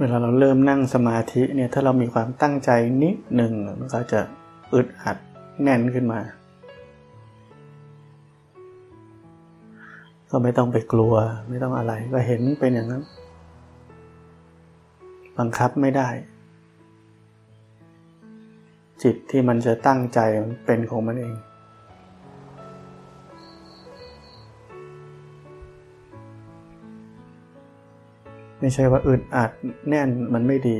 เวลาเราเริ่มนั่งสมาธิเนี่ยถ้าเรามีความตั้งใจนิดหนึ่งมันก็จะอึดอัดแน่นขึ้นมา ก็ไม่ต้องไปกลัว ไม่ต้องอะไรก็เห็นเป็นอย่างนั้น บังคับไม่ได้ จิตที่มันจะตั้งใจเป็นของมันเอง ไม่ใช่ว่าอึดอัดแน่นมันไม่ดี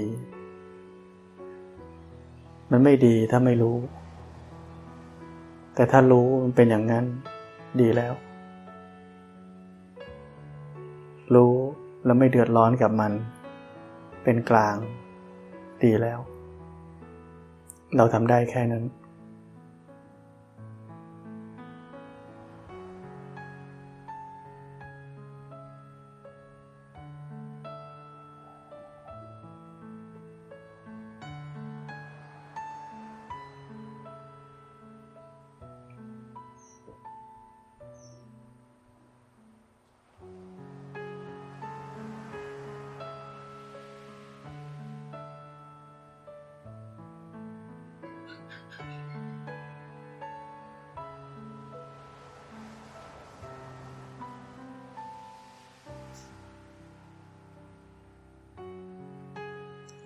มันไม่ดีถ้าไม่รู้ แต่ถ้ารู้มันเป็นอย่างนั้นดีแล้ว รู้แล้วไม่เดือดร้อนกับมัน เป็นกลาง ดีแล้ว เราทำได้แค่นั้น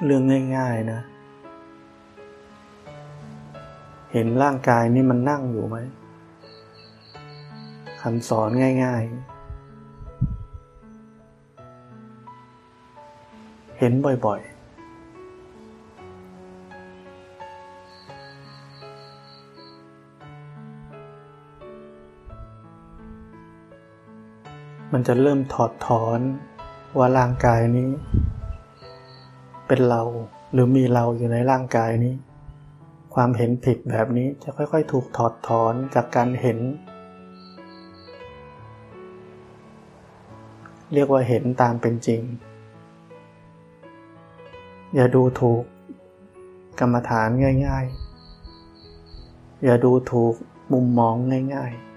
เรื่องง่าย ๆนะ เห็นร่างกายนี่มันนั่งอยู่ไหมคำสอนง่าย ๆ เห็นบ่อยๆ มันจะเริ่มถอดถอนว่าร่างกายนี้ เป็นเราหรือมีเราอยู่ในร่างกายนี้ ความเห็นผิดแบบนี้จะค่อย ๆ ถูกถอดถอนจากการเห็น เรียกว่าเห็นตามเป็นจริง อย่าดูถูก กรรมฐานง่าย ๆ อย่าดูถูกมุมมองง่าย ๆ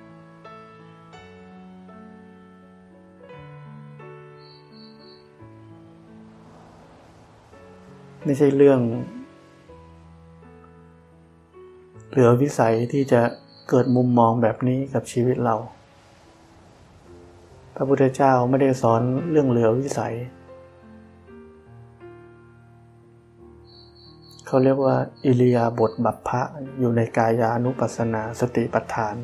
ไม่ใช่เรื่อง เหลือวิสัยที่จะเกิดมุมมองแบบนี้กับชีวิตเรา พระพุทธเจ้าไม่ได้สอนเรื่องเหลือวิสัย เขาเรียกว่า อิริยาบถบัพพะอยู่ในกายานุปัสสนาสติปัฏฐาน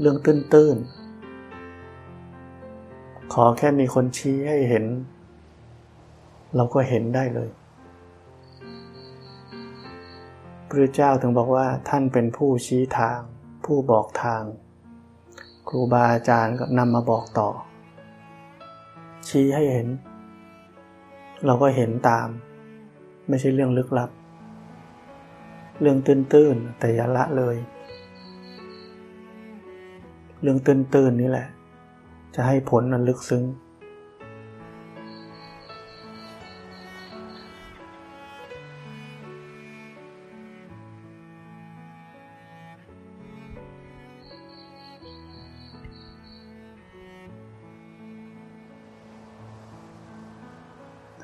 เรื่องตื้นๆ ขอแค่มีคนชี้ให้เห็น เราก็เห็นได้เลยพระเจ้าถึงบอกว่าท่านเป็นผู้ชี้ทาง ผู้บอกทาง ครูบาอาจารย์ก็นำมาบอกต่อ ชี้ให้เห็น เราก็เห็นตาม ไม่ใช่เรื่องลึกลับ เรื่องตื้นๆแต่อย่าละเลย เรื่องตื้นๆนี่แหละ จะให้ผลอันลึกซึ้ง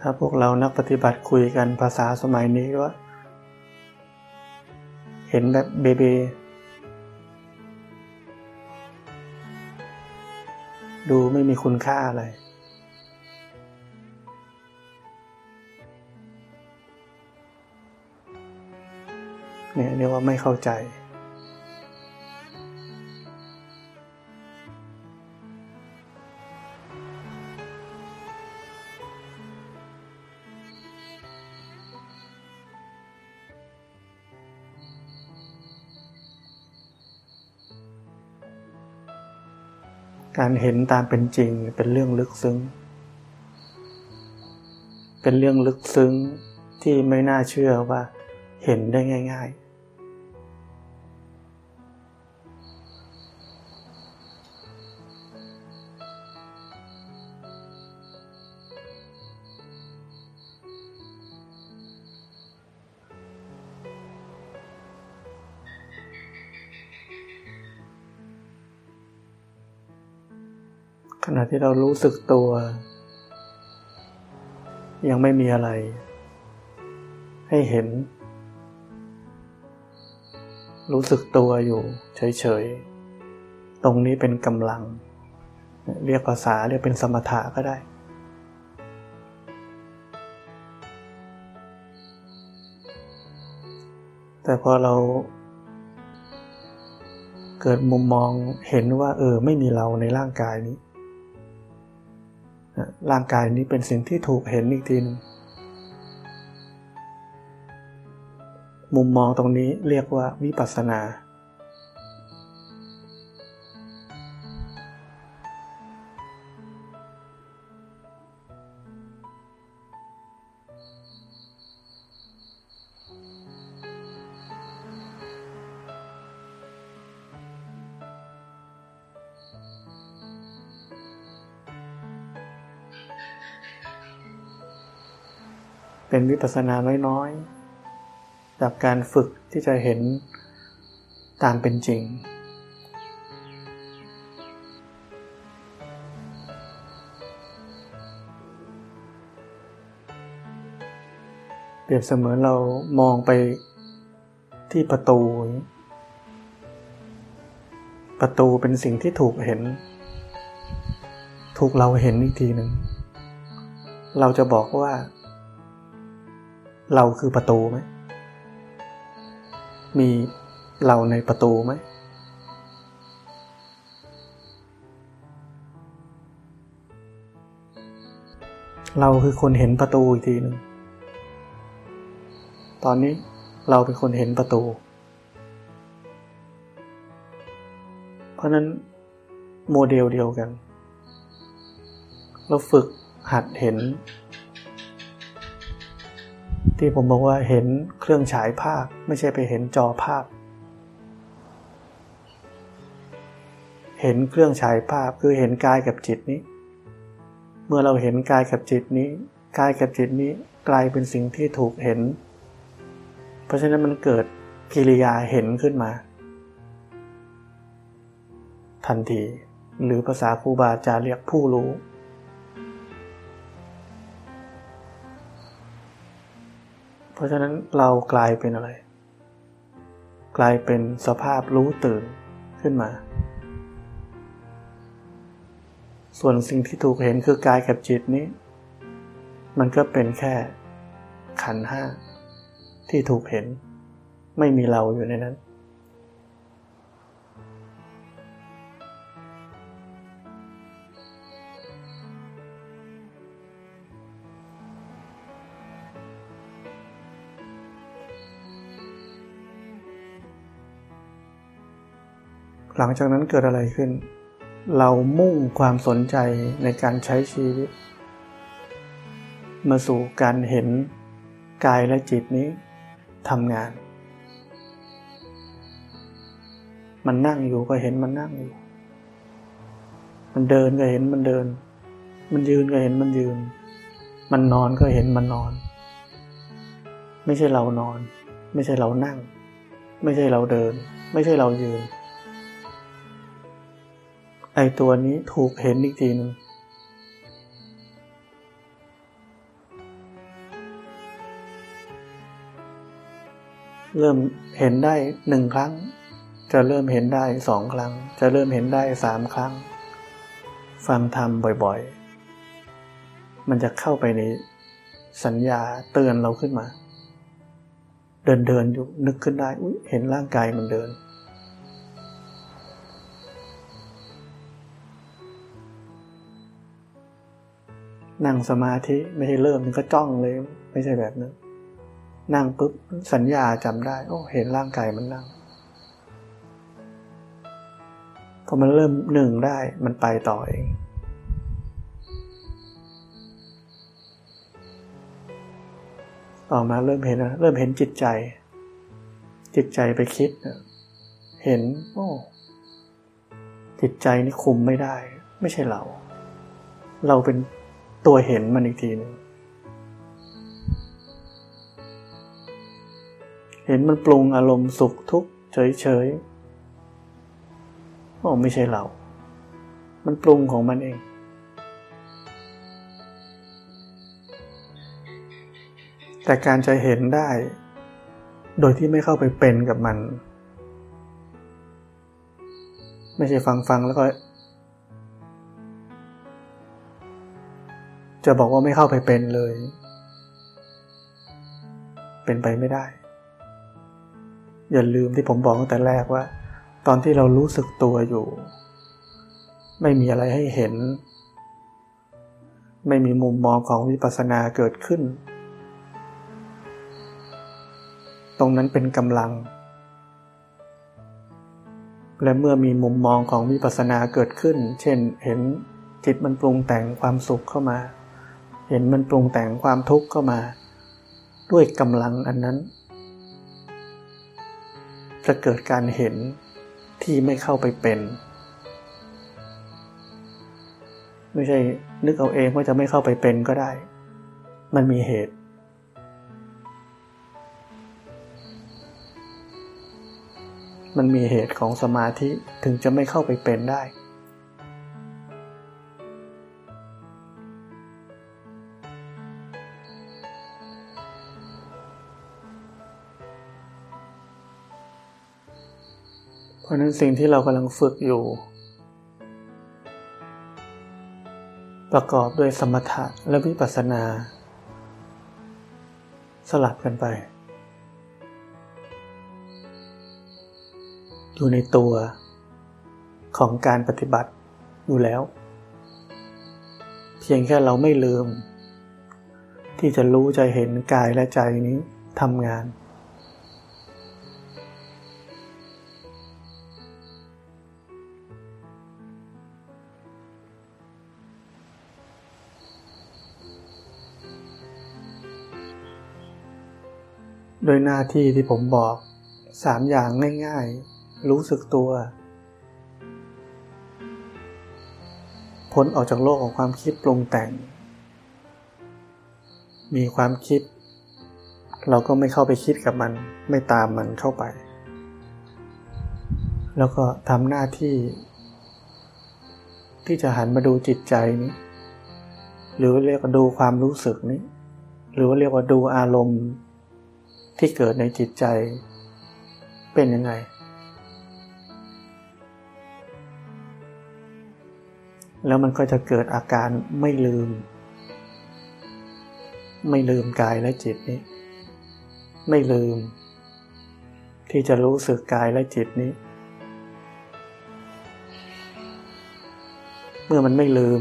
ถ้าพวกเรานักปฏิบัติคุยกันภาษาสมัยนี้ว่า เห็นแบบเบเบ ดูไม่มีคุณค่าอะไร เนี่ยเรียกว่าไม่เข้าใจ การเห็นตามเป็นจริงเป็นเรื่องลึกซึ้ง เป็นเรื่องลึกซึ้งที่ไม่น่าเชื่อว่าเห็นได้ง่าย ๆ ณะที่เรารู้สึกตัว ยังไม่มีอะไร ให้เห็น รู้สึกตัวอยู่เฉยๆ ตรงนี้เป็นกำลัง เรียกภาษาเรียกเป็นสมถะก็ได้ แต่พอเราเกิดมุมมองเห็นว่า เออ ไม่มีเราในร่างกายนี้ ร่างกายนี้เป็นสิ่งที่ถูกเห็นอีกทีนึงมุมมองตรงนี้เรียกว่าวิปัสสนา เป็นวิปัสสนาน้อยๆจากการฝึกที่จะเห็นตามเป็นจริง เปรียบเสมือนเรามองไปที่ประตู ประตูเป็นสิ่งที่ถูกเห็น ถูกเราเห็นอีกทีหนึ่ง เราจะบอกว่า เราคือประตูไหม มีเราในประตูไหม เราคือคนเห็นประตูอีกทีหนึ่ง ตอนนี้เราเป็นคนเห็นประตู เพราะนั้นโมเดลเดียวกัน เราฝึกหัดเห็น ที่ผมบอกว่าเห็นเครื่องฉายภาพ ไม่ใช่ไปเห็นจอภาพ เห็นเครื่องฉายภาพคือเห็นกายกับจิตนี้ เมื่อเราเห็นกายกับจิตนี้กายกับจิตนี้กลายเป็นสิ่งที่ถูกเห็น เพราะฉะนั้นมันเกิดกิริยาเห็นขึ้นมา ทันที หรือภาษาครูบาอาจารย์เรียกผู้รู้ ราะฉะนั้นเรากลายเป็นอะไร กลายเป็นสภาพรู้ตื่นขึ้นมา ส่วนสิ่งที่ถูกเห็นคือกายกับจิตนี้ มันก็เป็นแค่ขันห้าที่ถูกเห็น ไม่มีเราอยู่ในนั้น หลังจากนั้นเกิดอะไรขึ้น เรามุ่งความสนใจในการใช้ชีวิต มาสู่การเห็นกายและจิตนี้ทำงาน มันนั่งอยู่ก็เห็นมันนั่งอยู่ มันเดินก็เห็นมันเดิน มันยืนก็เห็นมันยืน มันนอนก็เห็นมันนอน ไม่ใช่เรานอน ไม่ใช่เรานั่ง ไม่ใช่เราเดิน ไม่ใช่เรายืน ไอตัวนี้ถูกเห็นอีกทีหนึ่งเริ่มเห็นได้หนึ่งครั้ง จะเริ่มเห็นได้สองครั้ง จะเริ่มเห็นได้สามครั้ง ฟังธรรมบ่อยๆ มันจะเข้าไปในสัญญาเตือนเราขึ้นมา เดินเดินอยู่นึกขึ้นได้เห็นร่างกายมันเดิน นั่งสมาธิไม่ใช่เริ่มมันก็จ้องเลย ไม่ใช่แบบนั้น นั่งปุ๊บสัญญาจำได้ โอ้เห็นร่างกายมันนั่งพอมันเริ่มหนึ่งได้มันไปต่อเองต่อมาเริ่มเห็นนะเริ่มเห็นจิตใจ จิตใจไปคิดเห็น โอ้จิตใจนี่คุมไม่ได้ ไม่ใช่เรา เราเป็น ตัวเห็นมันอีกทีนึงเห็นมันปรุงอารมณ์สุขทุกข์เฉยๆโอ้ไม่ใช่เรา มันปรุงของมันเอง แต่การจะเห็นได้ โดยที่ไม่เข้าไปเป็นกับมัน ไม่ใช่ฟังฟังแล้วก็ จะบอกว่าไม่เข้าไปเป็นเลย เป็นไปไม่ได้ อย่าลืมที่ผมบอกตั้งแต่แรกว่า ตอนที่เรารู้สึกตัวอยู่ ไม่มีอะไรให้เห็น ไม่มีมุมมองของวิปัสสนาเกิดขึ้น ตรงนั้นเป็นกำลัง และเมื่อมีมุมมองของวิปัสสนาเกิดขึ้น เช่นเห็นจิตมันปรุงแต่งความสุขเข้ามา เห็นมันปรุงแต่งความทุกข์เข้ามา ด้วยกำลังอันนั้น จะเกิดการเห็นที่ไม่เข้าไปเป็น ไม่ใช่นึกเอาเองว่าจะไม่เข้าไปเป็นก็ได้ มันมีเหตุ มันมีเหตุของสมาธิถึงจะไม่เข้าไปเป็นได้ ราะนั้นสิ่งที่เรากำลังฝึกอยู่ ประกอบด้วยสมถะและวิปัสสนา สลับกันไป อยู่ในตัวของการปฏิบัติอยู่แล้ว เพียงแค่เราไม่ลืม ที่จะรู้ใจเห็นกายและใจนี้ทำงาน โดยหน้าที่ที่ผมบอกสามอย่างง่ายๆ รู้สึกตัว พ้นออกจากโลกของความคิดปรุงแต่ง มีความคิด เราก็ไม่เข้าไปคิดกับมัน ไม่ตามมันเข้าไป แล้วก็ทำหน้าที่ ที่จะหันมาดูจิตใจนี้ หรือเรียกว่าดูความรู้สึกนี้ หรือว่าเรียกว่าดูอารมณ์ ที่เกิดในจิตใจเป็นยังไง แล้วมันก็จะเกิดอาการไม่ลืม ไม่ลืมกายและจิตนี้ ไม่ลืม ที่จะรู้สึกกายและจิตนี้ เมื่อมันไม่ลืม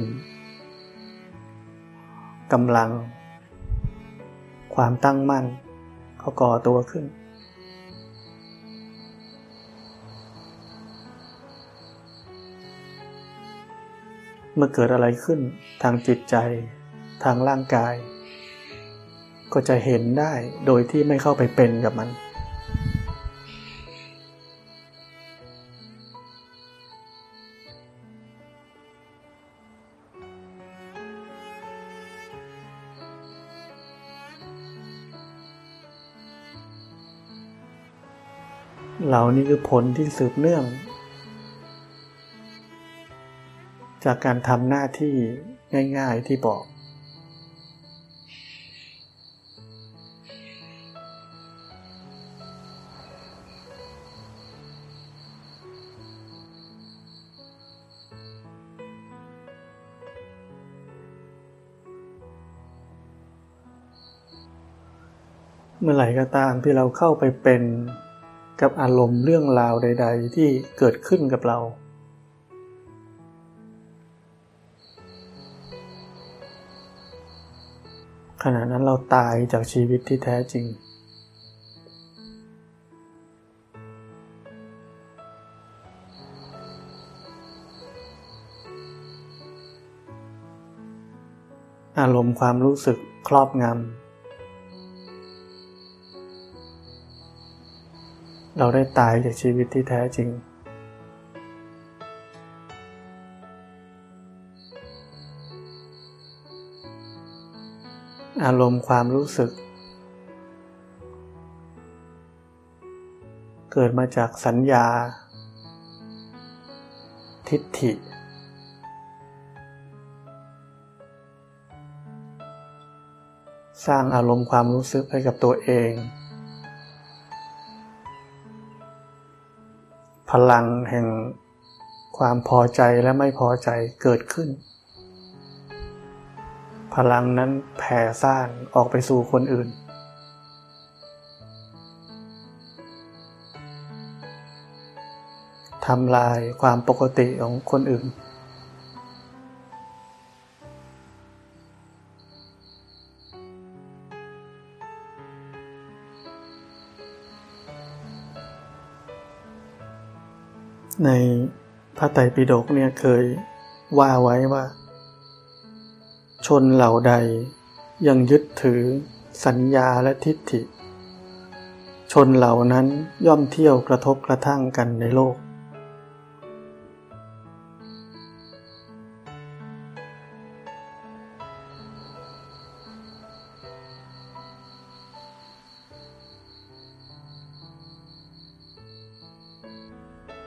กำลัง ความตั้งมั่น ขาก่อตัวขึ้น เมื่อเกิดอะไรขึ้นทางจิตใจ ทางร่างกาย ก็จะเห็นได้โดยที่ไม่เข้าไปเป็นกับมัน เหล่านี้คือผลที่สืบเนื่อง จากการทำหน้าที่ง่าย ๆที่บอก เมื่อไหร่ก็ตามที่เราเข้าไปเป็น กับอารมณ์เรื่องราวใด ๆ ที่เกิดขึ้นกับเรา ขณะนั้นเราตายจากชีวิตที่แท้จริง อารมณ์ความรู้สึกครอบงำ เราได้ตายจากชีวิตที่แท้จริง อารมณ์ความรู้สึก เกิดมาจากสัญญา ทิฏฐิ สร้างอารมณ์ความรู้สึกให้กับตัวเอง พลังแห่งความพอใจและไม่พอใจเกิดขึ้น พลังนั้นแผ่ซ่านออกไปสู่คนอื่น ทำลายความปกติของคนอื่น ในพระไตรปิฎกเนี่ยเคยว่าไว้ว่า ชนเหล่าใดยังยึดถือสัญญาและทิฏฐิ ชนเหล่านั้นย่อมเที่ยวกระทบกระทั่งกันในโลก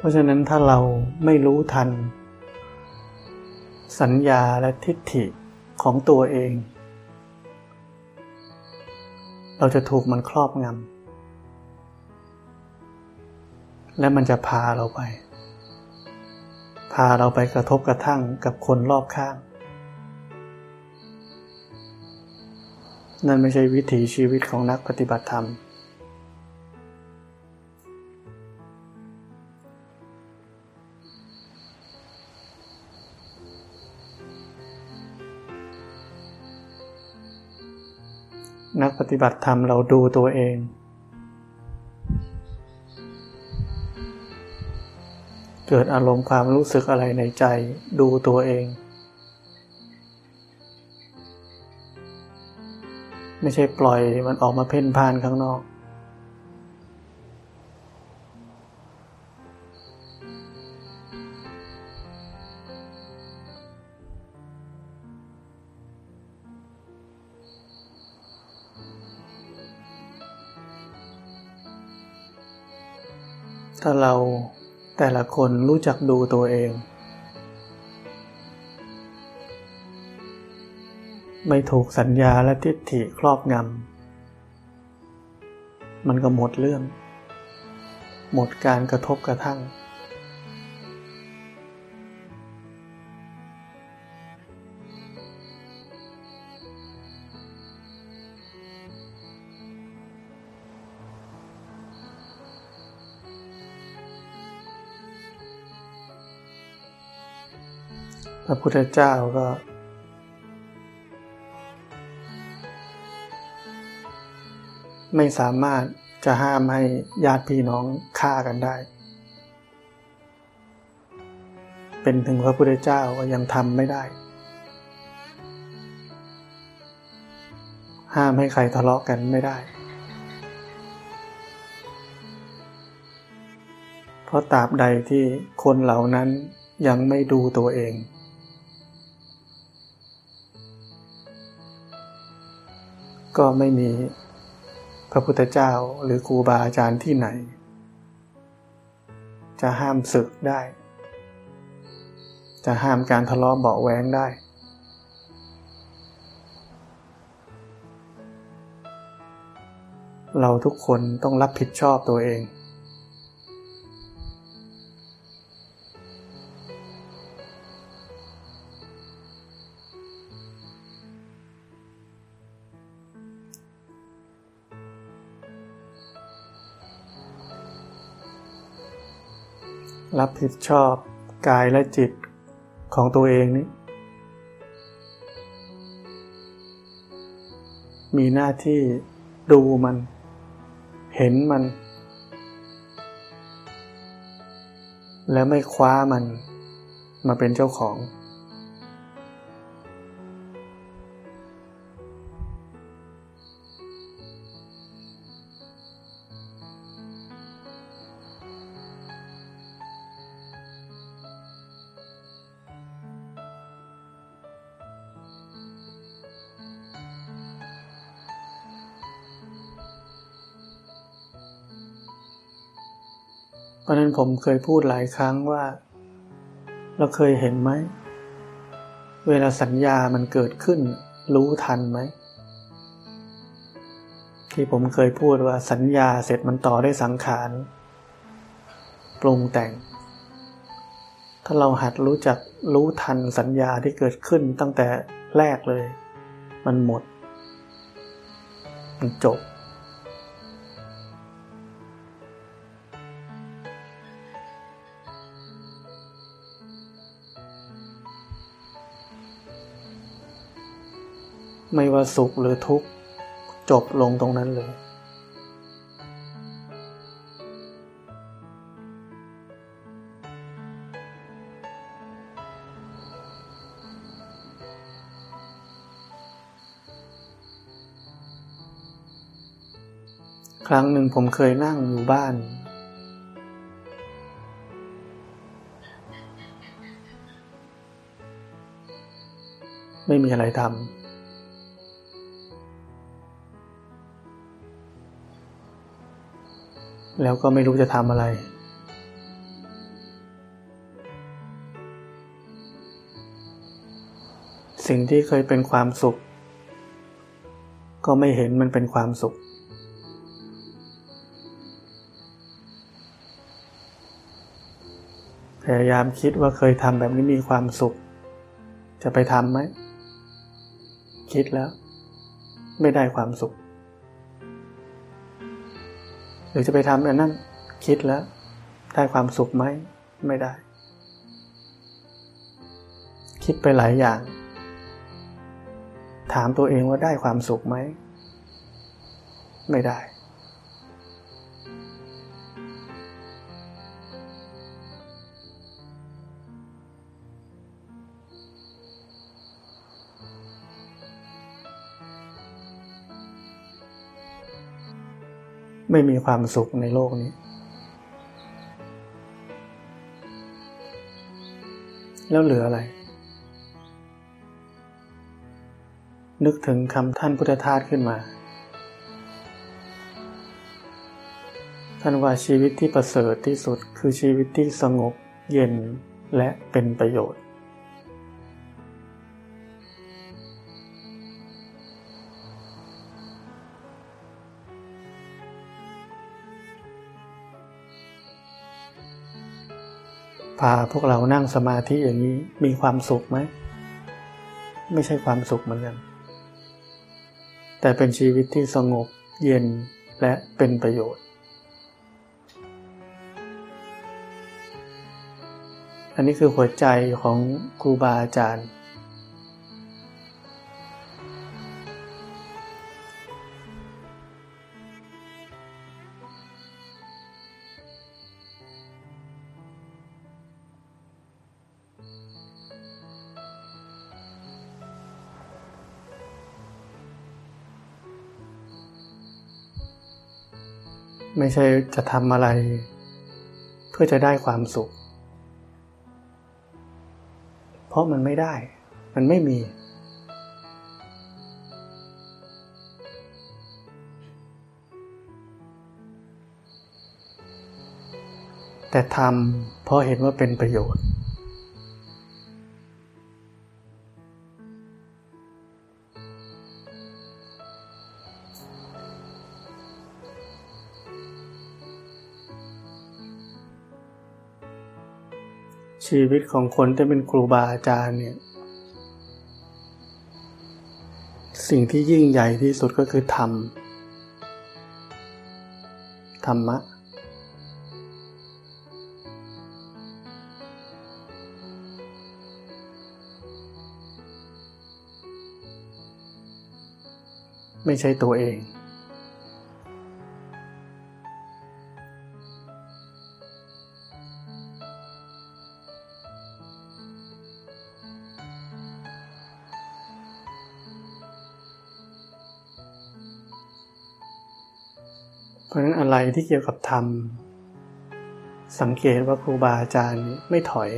เพราะฉะนั้นถ้าเราไม่รู้ทัน สัญญาและทิฏฐิของตัวเอง เราจะถูกมันครอบงำและมันจะพาเราไป พาเราไปกระทบกระทั่งกับคนรอบข้าง นั่นไม่ใช่วิถีชีวิตของนักปฏิบัติธรรม นักปฏิบัติธรรมเราดูตัวเอง เกิดอารมณ์ความรู้สึกอะไรในใจดูตัวเอง ไม่ใช่ปล่อยมันออกมาเพ่นพ่านข้างนอก ถ้าเราแต่ละคนรู้จักดูตัวเอง ไม่ถูกสัญญาและทิฏฐิครอบงำ มันก็หมดเรื่อง หมดการกระทบกระทั่ง พระพุทธเจ้าก็ ไม่สามารถจะห้ามให้ญาติพี่น้องฆ่ากันได้ เป็นถึงพระพุทธเจ้าก็ยังทำไม่ได้ ห้ามให้ใครทะเลาะกันไม่ได้เพราะตราบใดที่คนเหล่านั้นยังไม่ดูตัวเอง ก็ไม่มีพระพุทธเจ้าหรือครูบาอาจารย์ที่ไหน จะห้ามศึกได้ จะห้ามการทะเลาะเบาแหวงได้ เราทุกคนต้องรับผิดชอบตัวเอง รับผิดชอบกายและจิตของตัวเองนี้ มีหน้าที่ดูมัน เห็นมัน แล้วไม่คว้ามันมาเป็นเจ้าของ ราะนั้นผมเคยพูดหลายครั้งว่า เราเคยเห็นไหม เวลาสัญญามันเกิดขึ้น รู้ทันไหม ที่ผมเคยพูดว่าสัญญาเสร็จมันต่อได้สังขาร ปรุงแต่ง ถ้าเราหัดรู้จักรู้ทันสัญญาที่เกิดขึ้นตั้งแต่แรกเลย มันหมด มันจบ ไม่ว่าสุขหรือทุกข์ จบลงตรงนั้นเลย ครั้งหนึ่งผมเคยนั่งอยู่บ้านไม่มีอะไรทำ แล้วก็ไม่รู้จะทำอะไร สิ่งที่เคยเป็นความสุข ก็ไม่เห็นมันเป็นความสุข พยายามคิดว่าเคยทำแบบนี้มีความสุข จะไปทำไหม คิดแล้ว ไม่ได้ความสุข หรือจะไปทำอันนั้นคิดแล้ว ได้ความสุขไหมไม่ได้ คิดไปหลายอย่าง ถามตัวเองว่าได้ความสุขไหม ไม่ได้ ไม่มีความสุขในโลกนี้ แล้วเหลืออะไร นึกถึงคำท่านพุทธทาสขึ้นมา ท่านว่าชีวิตที่ประเสริฐที่สุดคือชีวิตที่สงบเย็นและเป็นประโยชน์ พาพวกเรานั่งสมาธิอย่างนี้มีความสุขไหม ไม่ใช่ความสุขเหมือนกัน แต่เป็นชีวิตที่สงบเย็นและเป็นประโยชน์ อันนี้คือหัวใจของครูบาอาจารย์ ไม่ใช่จะทำอะไร เพื่อจะได้ความสุข เพราะมันไม่ได้ มันไม่มี แต่ทำเพราะเห็นว่าเป็นประโยชน์ ชีวิตของคนที่เป็นครูบาอาจารย์เนี่ย สิ่งที่ยิ่งใหญ่ที่สุดก็คือธรรม ธรรมะ ไม่ใช่ตัวเอง เพราะฉะนั้นอะไรที่เกี่ยวกับธรรม สังเกตว่าครูบาอาจารย์ไม่ถอย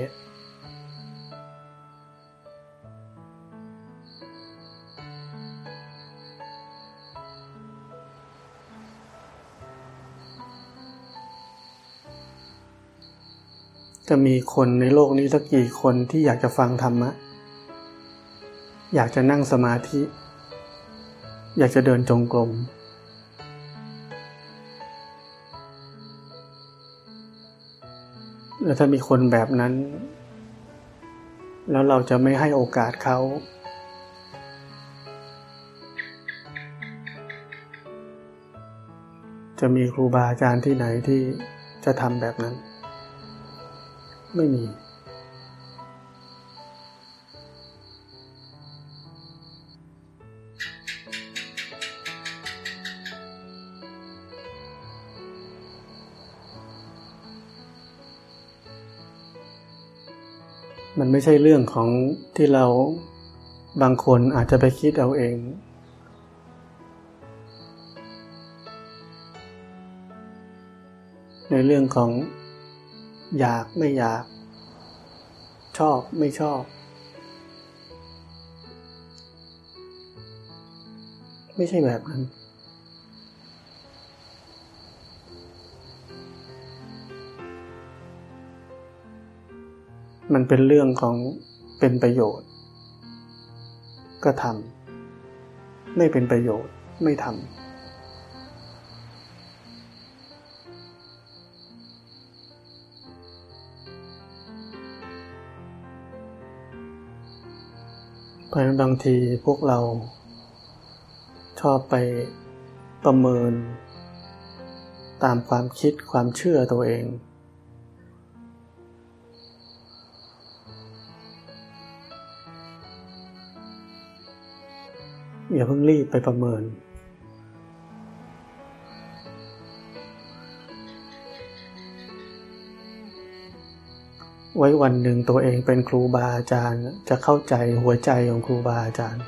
จะมีคนในโลกนี้สักกี่คนที่อยากจะฟังธรรมะ อยากจะนั่งสมาธิ อยากจะเดินจงกรม แล้วถ้ามีคนแบบนั้น แล้วเราจะไม่ให้โอกาสเขา จะมีครูบาอาจารย์ที่ไหนที่จะทำแบบนั้น ไม่มี มันไม่ใช่เรื่องของที่เราบางคนอาจจะไปคิดเอาเอง ในเรื่องของอยากไม่อยาก ชอบไม่ชอบ ไม่ใช่แบบนั้น มันเป็นเรื่องของเป็นประโยชน์ ก็ทำไม่เป็นประโยชน์ไม่ทำเพราะบางทีพวกเราชอบไปประเมิน ตามความคิดความเชื่อตัวเอง อย่าเพิ่งรีบไปประเมิน ไว้วันหนึ่งตัวเองเป็นครูบาอาจารย์ จะเข้าใจหัวใจของครูบาอาจารย์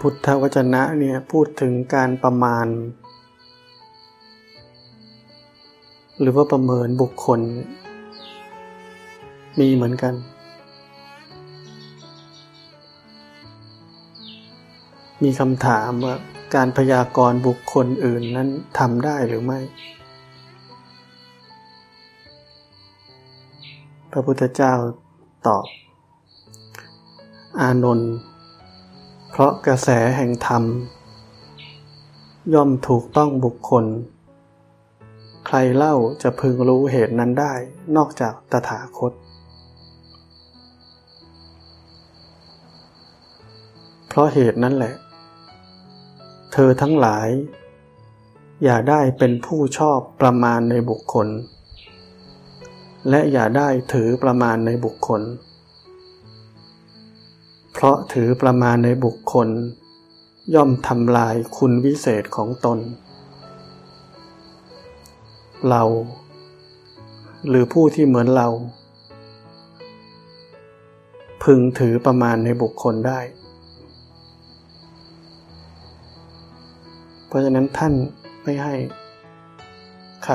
พุทธวจนะเนี่ยพูดถึงการประมาณ หรือว่าประเมินบุคคล มีเหมือนกัน มีคำถามว่าการพยากรณ์บุคคลอื่นนั้นทำได้หรือไม่ พระพุทธเจ้าตอบ อานนท์ เพราะกระแสแห่งธรรม ย่อมถูกต้องบุคคล ใครเล่าจะพึงรู้เหตุนั้นได้นอกจากตถาคต เพราะเหตุนั้นแหละ เธอทั้งหลาย อย่าได้เป็นผู้ชอบประมาณในบุคคล และอย่าได้ถือประมาณในบุคคล เพราะถือประมาณในบุคคล ย่อมทำลายคุณวิเศษของตน เรา หรือผู้ที่เหมือนเรา พึงถือประมาณในบุคคลได้ เพราะฉะนั้นท่านไม่ให้ใคร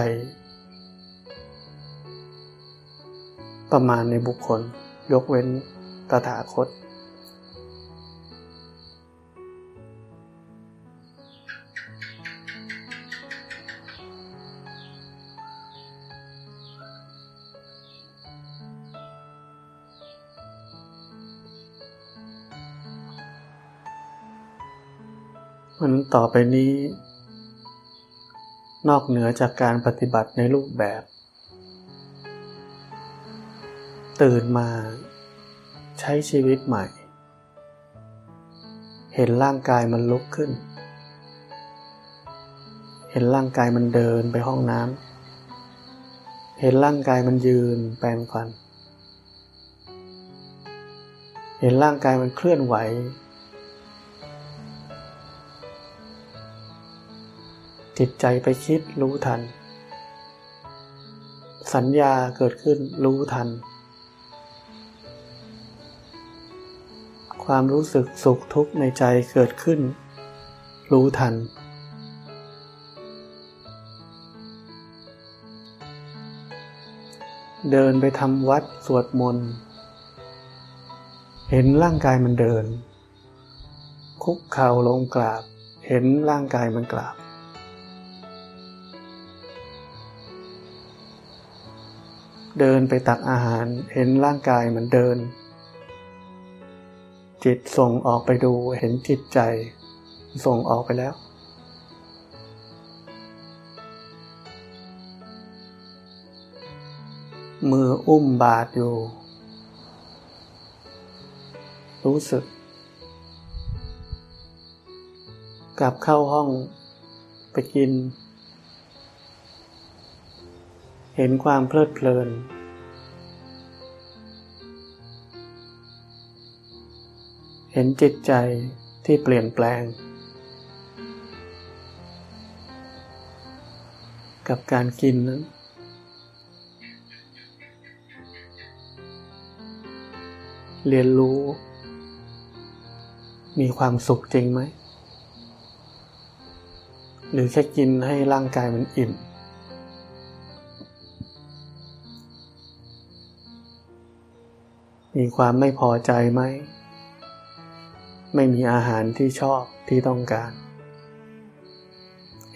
ประมาณในบุคคล ยกเว้นตถาคต มันต่อไปนี้ นอกเหนือจากการปฏิบัติในรูปแบบ ตื่นมาใช้ชีวิตใหม่ เห็นร่างกายมันลุกขึ้น เห็นร่างกายมันเดินไปห้องน้ำเห็นร่างกายมันยืนแปลงฟัน เห็นร่างกายมันเคลื่อนไหว จิตใจไปคิดรู้ทัน สัญญาเกิดขึ้นรู้ทัน ความรู้สึกสุขทุกข์ในใจเกิดขึ้น รู้ทัน เดินไปทำวัดสวดมนต์เห็นร่างกายมันเดิน คุกเข่าลงกราบ เห็นร่างกายมันกราบ เดินไปตักอาหาร เห็นร่างกายมันเดิน จิตส่งออกไปดูเห็นจิตใจ ส่งออกไปแล้ว มืออุ้มบาดอยู่ รู้สึก กลับเข้าห้องไปกิน ห็นความเพลิดเพลิน เห็นจิตใจที่เปลี่ยนแปลง กับการกินนั้นเรียนรู้ มีความสุขจริงไหม หรือแค่กินให้ร่างกายมันอิ่ม มีความไม่พอใจไหม ไม่มีอาหารที่ชอบที่ต้องการ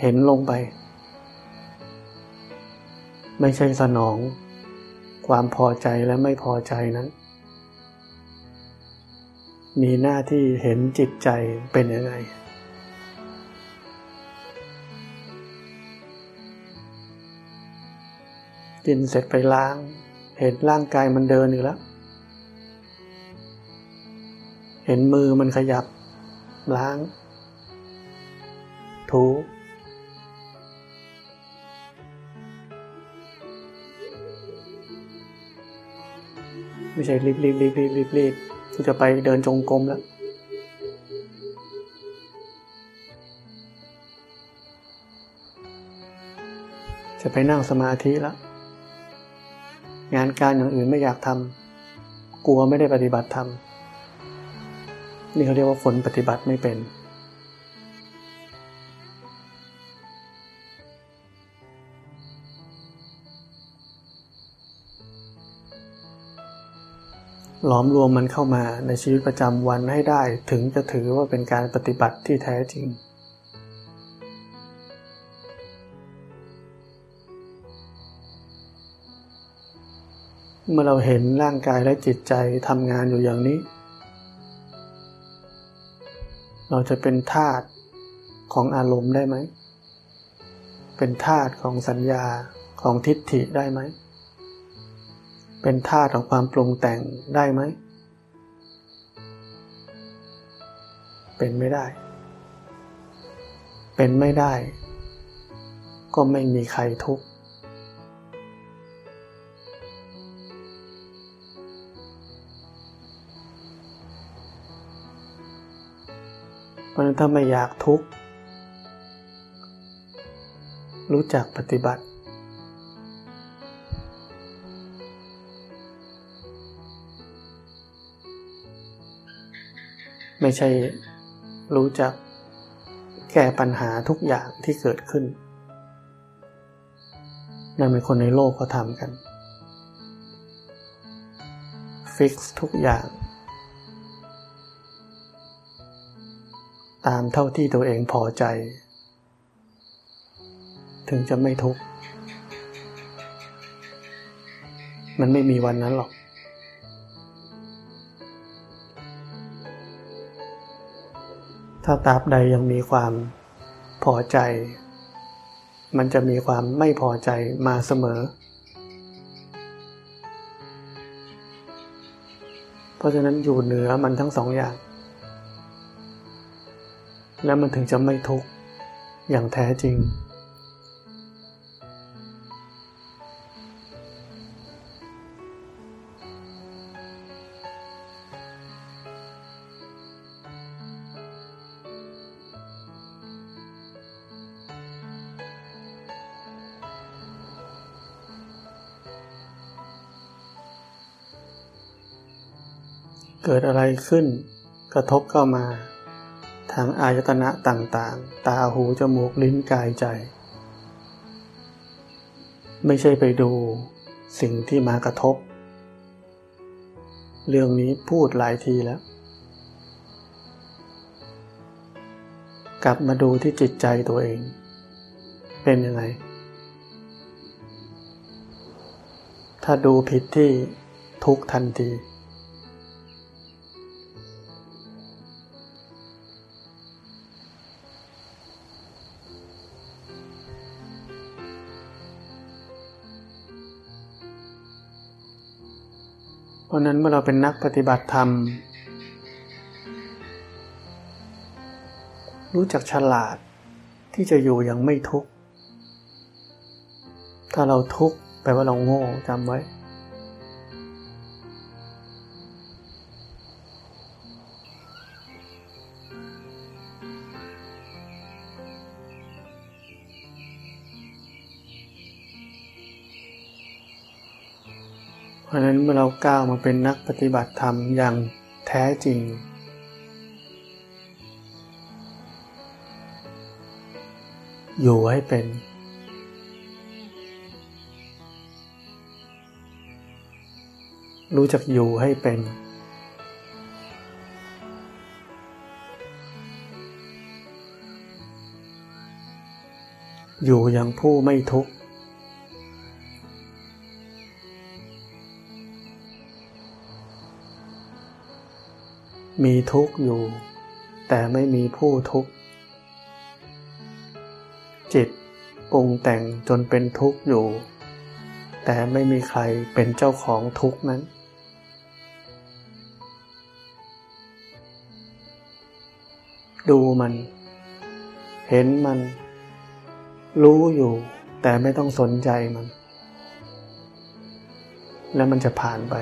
เห็นลงไป ไม่ใช่สนอง ความพอใจและไม่พอใจนั้น มีหน้าที่เห็นจิตใจเป็นยังไงกินเสร็จไปล้าง เห็นร่างกายมันเดินอยู่แล้ว เห็นมือมันขยับ ล้าง ถูไม่ใช่รีบรีบรีบรีบรีบรีบกูจะไปเดินจงกรมแล้ว จะไปนั่งสมาธิแล้ว งานการอย่างอื่นไม่อยากทำกลัวไม่ได้ปฏิบัติธรรม นี่เขาเรียกว่าฝนปฏิบัติไม่เป็น หลอมรวมมันเข้ามาในชีวิตประจำวันให้ได้ถึงจะถือว่าเป็นการปฏิบัติที่แท้จริงเมื่อเราเห็นร่างกายและจิตใจทำงานอยู่อย่างนี้ เราจะเป็นธาตุของอารมณ์ได้ไหม เป็นธาตุของสัญญาของทิฏฐิได้ไหม เป็นธาตุของความปรุงแต่งได้ไหม เป็นไม่ได้ เป็นไม่ได้ ก็ไม่มีใครทุกข์ เพราะนั้นถ้าไม่อยากทุกข์รู้จักปฏิบัติ ไม่ใช่รู้จักแก้ปัญหาทุกอย่างที่เกิดขึ้น นั่นเป็นคนในโลกเขาทำกัน ฟิกซ์ทุกอย่าง ตามเท่าที่ตัวเองพอใจ ถึงจะไม่ทุกข์ มันไม่มีวันนั้นหรอก ถ้าตราบใดยังมีความพอใจ มันจะมีความไม่พอใจมาเสมอ เพราะฉะนั้นอยู่เหนือมันทั้งสองอย่าง แล้วมันถึงจะไม่ทุกข์อย่างแท้จริง เกิดอะไรขึ้นกระทบเข้ามา ทางอายตนะต่างๆ ตาหู จมูก ลิ้นกายใจ ไม่ใช่ไปดูสิ่งที่มากระทบ เรื่องนี้พูดหลายทีแล้ว กลับมาดูที่จิตใจตัวเอง เป็นยังไง ถ้าดูผิดที่ทุกทันที นั้นเมื่อเราเป็นนักปฏิบัติธรรม รู้จักฉลาดที่จะอยู่อย่างไม่ทุกข์ ถ้าเราทุกข์แปลว่าเราโง่จำไว้ นั้นเมื่อเราก้าวมาเป็นนักปฏิบัติธรรมอย่างแท้จริง อยู่ให้เป็น รู้จักอยู่ให้เป็น อยู่อย่างผู้ไม่ทุกข์ มีทุกข์อยู่ แต่ไม่มีผู้ทุกข์ จิตปรุงแต่งจนเป็นทุกข์อยู่ แต่ไม่มีใครเป็นเจ้าของทุกข์นั้น ดูมัน เห็นมัน รู้อยู่ แต่ไม่ต้องสนใจมัน แล้วมันจะผ่านไป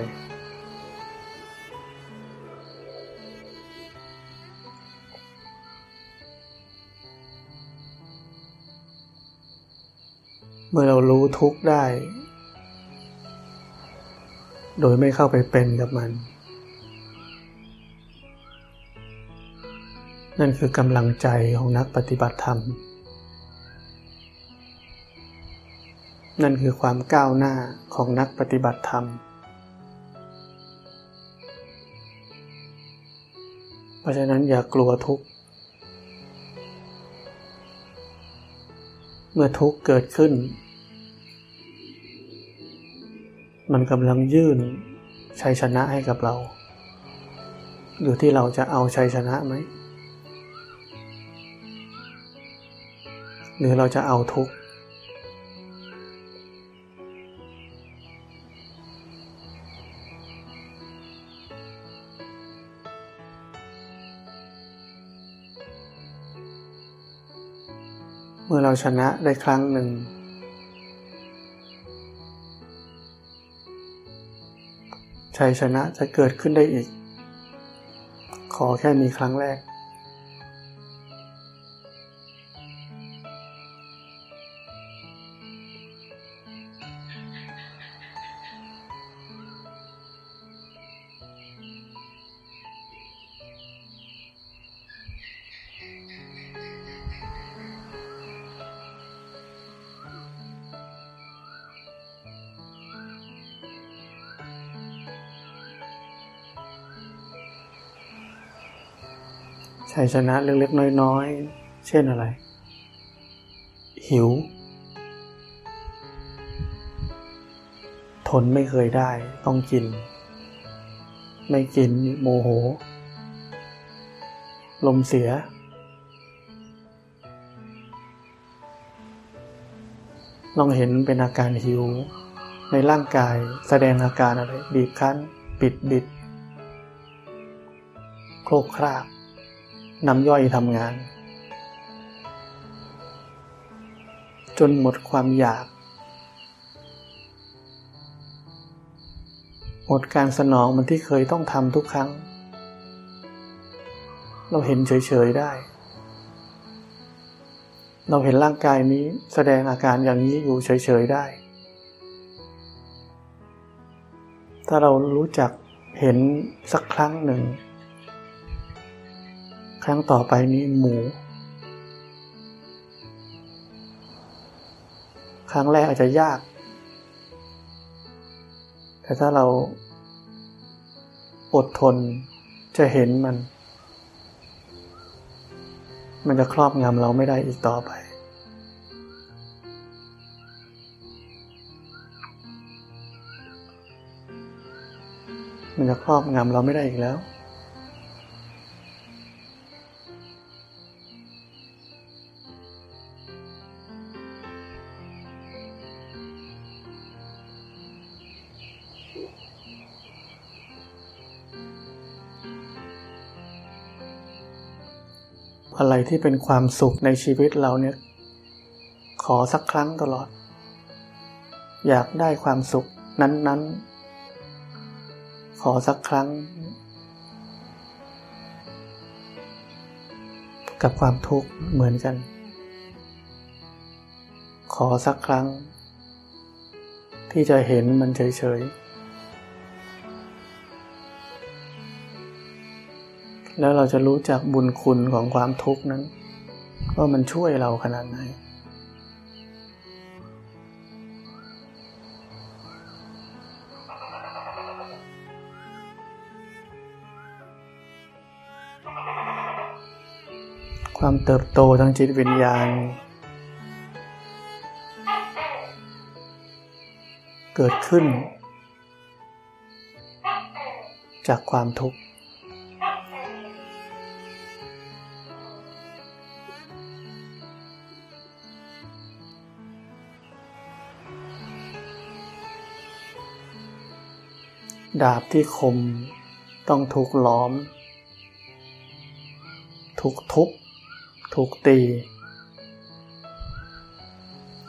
เมื่อเรารู้ทุกข์ได้ โดยไม่เข้าไปเป็นกับมัน นั่นคือกำลังใจของนักปฏิบัติธรรม นั่นคือความก้าวหน้าของนักปฏิบัติธรรม เพราะฉะนั้นอย่ากลัวทุกข์เมื่อทุกข์เกิดขึ้น มันกำลังยื่นชัยชนะให้กับเรา อยู่ที่เราจะเอาชัยชนะไหม หรือเราจะเอาทุกข์เมื่อเราชนะได้ครั้งหนึ่ง ชัยชนะจะเกิดขึ้นได้อีก ขอแค่มีครั้งแรก ยชนะเล็กๆน้อยๆ เช่นอะไร หิว ทนไม่เคยได้ต้องกิน ไม่กินโมโห ลมเสีย ลองเห็นเป็นอาการหิว ในร่างกายแสดงอาการอะไรบีบคั้น ปิดบิด โครกคราก น้ำย่อยทำงาน จนหมดความอยาก หมดการสนองมันที่เคยต้องทำทุกครั้ง เราเห็นเฉย ๆ ได้ เราเห็นร่างกายนี้แสดงอาการอย่างนี้อยู่เฉย ๆ ได้ ถ้าเรารู้จักเห็นสักครั้งหนึ่ง ครั้งต่อไปนี้หมู ครั้งแรกอาจจะยาก แต่ถ้าเราอดทนจะเห็นมัน มันจะครอบงำเราไม่ได้อีกต่อไป มันจะครอบงำเราไม่ได้อีกแล้ว อะไรที่เป็นความสุขในชีวิตเราเนี่ย ขอสักครั้งตลอด อยากได้ความสุขนั้น ๆ ขอสักครั้ง กับความทุกข์เหมือนกัน ขอสักครั้ง ที่จะเห็นมันเฉย ๆ แล้วเราจะรู้จักบุญคุณของความทุกข์นั้น ว่ามันช่วยเราขนาดไหน ความเติบโตทางจิตวิญญาณ เกิดขึ้น จากความทุกข์ ดาบที่คมต้องถูกล้อม ถูกทุบ ถูกตี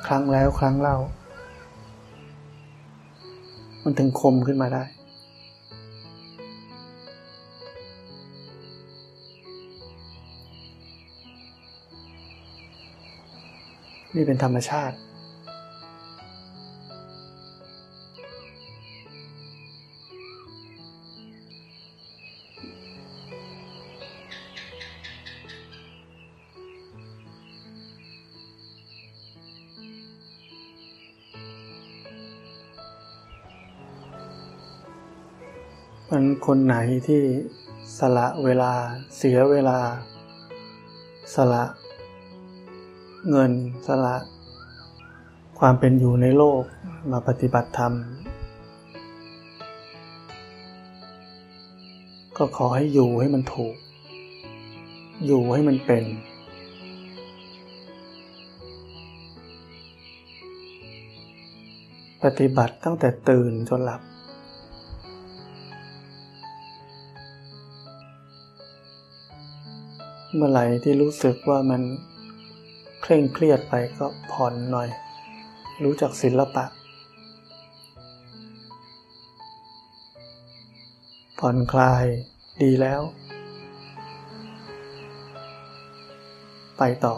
ครั้งแล้วครั้งเล่า มันถึงคมขึ้นมาได้ นี่เป็นธรรมชาติ คนไหนที่สละเวลาเสียเวลา สละ เงินสละ ความเป็นอยู่ในโลกมาปฏิบัติธรรม ก็ขอให้อยู่ให้มันถูก อยู่ให้มันเป็น ปฏิบัติตั้งแต่ตื่นจนหลับ เมื่อไหร่ที่รู้สึกว่ามันเคร่งเครียดไปก็ผ่อนหน่อย รู้จักศิลปะ ผ่อนคลายดีแล้ว ไปต่อ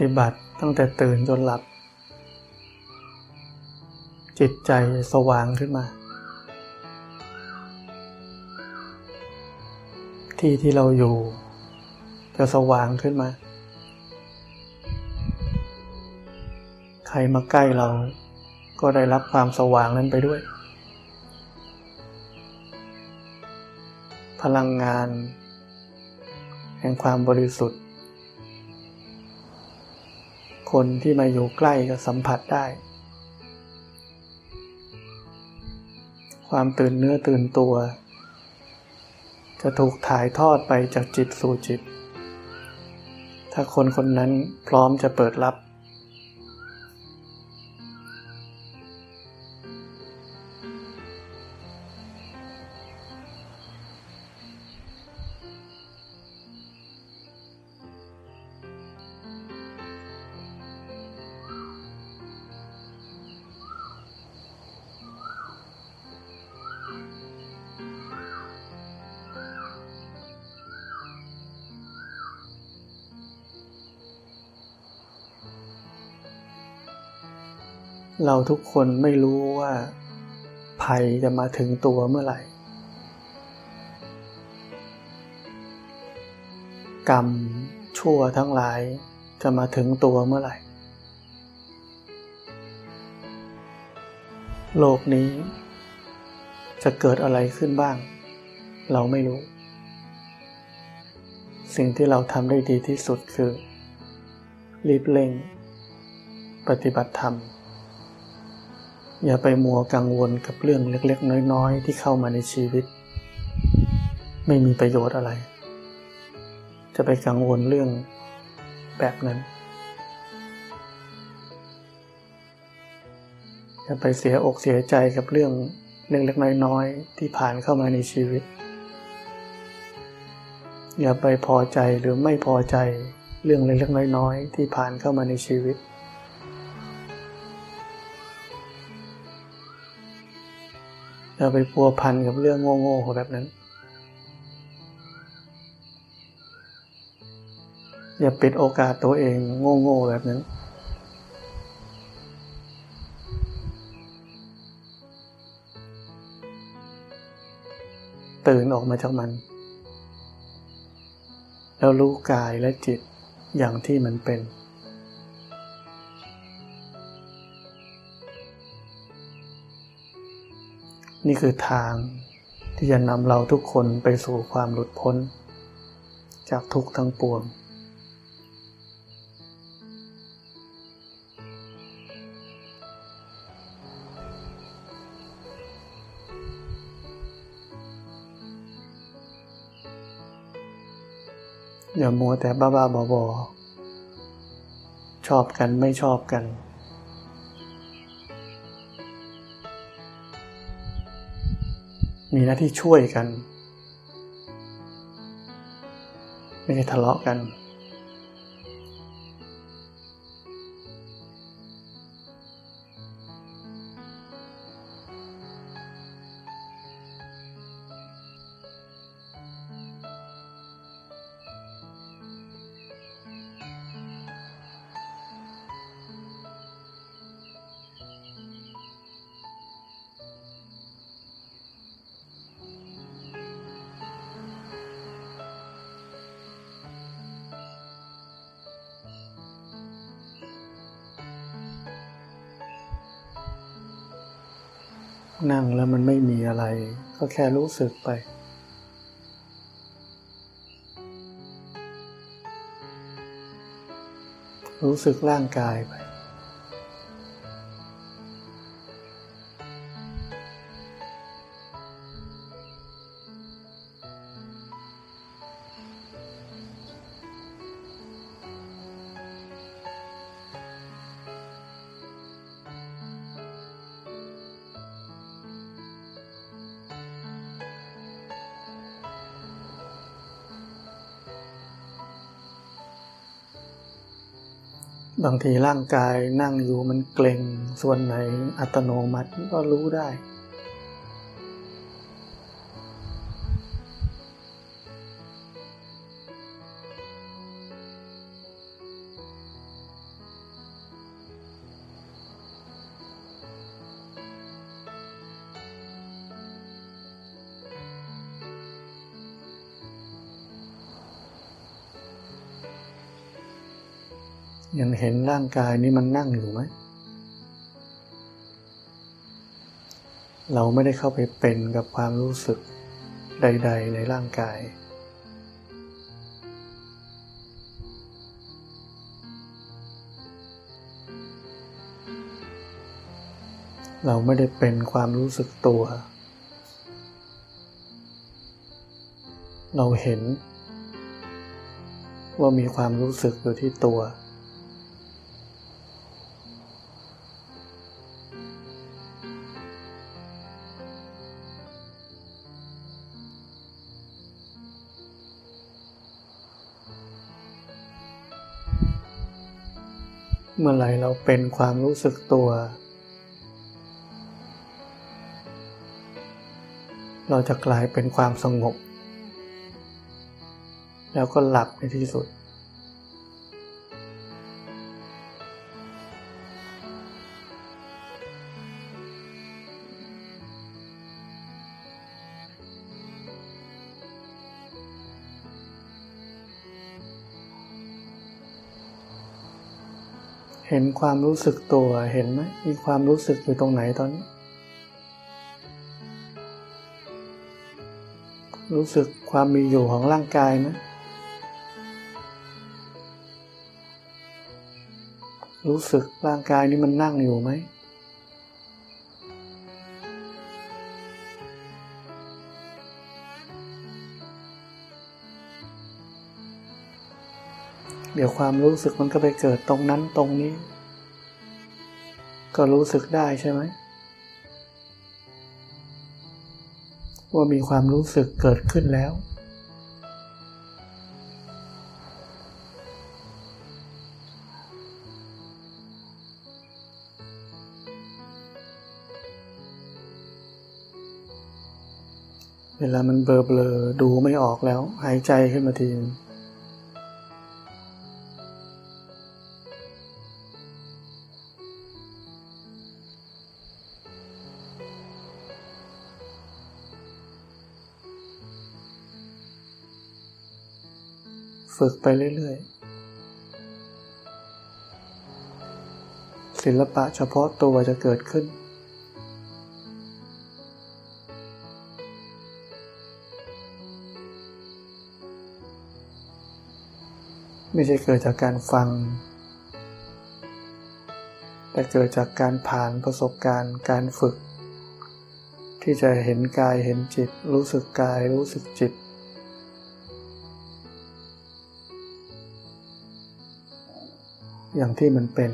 ฏิบัติตั้งแต่ตื่นจนหลับ จิตใจสว่างขึ้นมา ที่ที่เราอยู่จะสว่างขึ้นมา ใครมาใกล้เราก็ได้รับความสว่างนั้นไปด้วย พลังงาน แห่งความบริสุทธิ์ คนที่มาอยู่ใกล้ก็สัมผัสได้ ความตื่นเนื้อตื่นตัว จะถูกถ่ายทอดไปจากจิตสู่จิต ถ้าคนคนนั้นพร้อมจะเปิดรับ เราทุกคนไม่รู้ว่า ภัยจะมาถึงตัวเมื่อไหร่ กรรมชั่วทั้งหลายจะมาถึงตัวเมื่อไหร่ โลกนี้จะเกิดอะไรขึ้นบ้าง เราไม่รู้ สิ่งที่เราทำได้ดีที่สุดคือ รีบเร่ง ปฏิบัติธรรม อย่าไปมัวกังวลกับเรื่องเล็กๆ น้อยๆ ที่เข้ามาในชีวิต ไม่มีประโยชน์อะไร จะไปกังวลเรื่องแบบนั้น อย่าไปเสียอกเสียใจกับเรื่องเล็กๆ น้อยๆ ที่ผ่านเข้ามาในชีวิต อย่าไปพอใจหรือไม่พอใจเรื่องเล็กๆ น้อยๆ ที่ผ่านเข้ามาในชีวิต อย่าไปพัวพันกับเรื่องโง่ๆแบบนั้น อย่าปิดโอกาสตัวเองโง่ๆแบบนั้น ตื่นออกมาจากมัน แล้วรู้กายและจิตอย่างที่มันเป็น นี่คือทางที่จะนำเราทุกคนไปสู่ความหลุดพ้น จากทุกทั้งปวง อย่ามัวแต่บ้าบ้าบอบอชอบกันไม่ชอบกัน มีหน้าที่ช่วยกัน ไม่ใช่ทะเลาะกัน นั่งแล้วมันไม่มีอะไร ก็แค่รู้สึกไป รู้สึกร่างกายไปางทีร่างกายนั่งอยู่มันเกร็งส่วนไหนอัตโนมัติก็รู้ได้ เห็นร่างกายนี้มันนั่งอยู่ไหม เราไม่ได้เข้าไปเป็นกับความรู้สึกใด ๆ ในร่างกาย เราไม่ได้เป็นความรู้สึกตัว เราเห็นว่ามีความรู้สึกอยู่ที่ตัว มื่อไหร่เราเป็นความรู้สึกตัว เราจะกลายเป็นความสงบ แล้วก็หลับในที่สุด ห็นความรู้สึกตัวเห็นไหมมีความรู้สึกอยู่ตรงไหนตอนนี้ รู้สึกความมีอยู่ของร่างกายไหมรู้สึกร่างกายนี้มันนั่งอยู่ไหม เดี๋ยวความรู้สึกมันก็ไปเกิดตรงนั้นตรงนี้ ก็รู้สึกได้ใช่ไหมว่ามีความรู้สึกเกิดขึ้นแล้ว เวลามันเบลอเบลอดูไม่ออกแล้ว หายใจขึ้นมาทีนึง ฝึกไปเรื่อย ๆ ศิลปะเฉพาะตัวจะเกิดขึ้น ไม่ใช่เกิดจากการฟัง แต่เกิดจากการผ่านประสบการณ์การฝึก ที่จะเห็นกายเห็นจิต รู้สึกกายรู้สึกจิต อย่างที่มันเป็น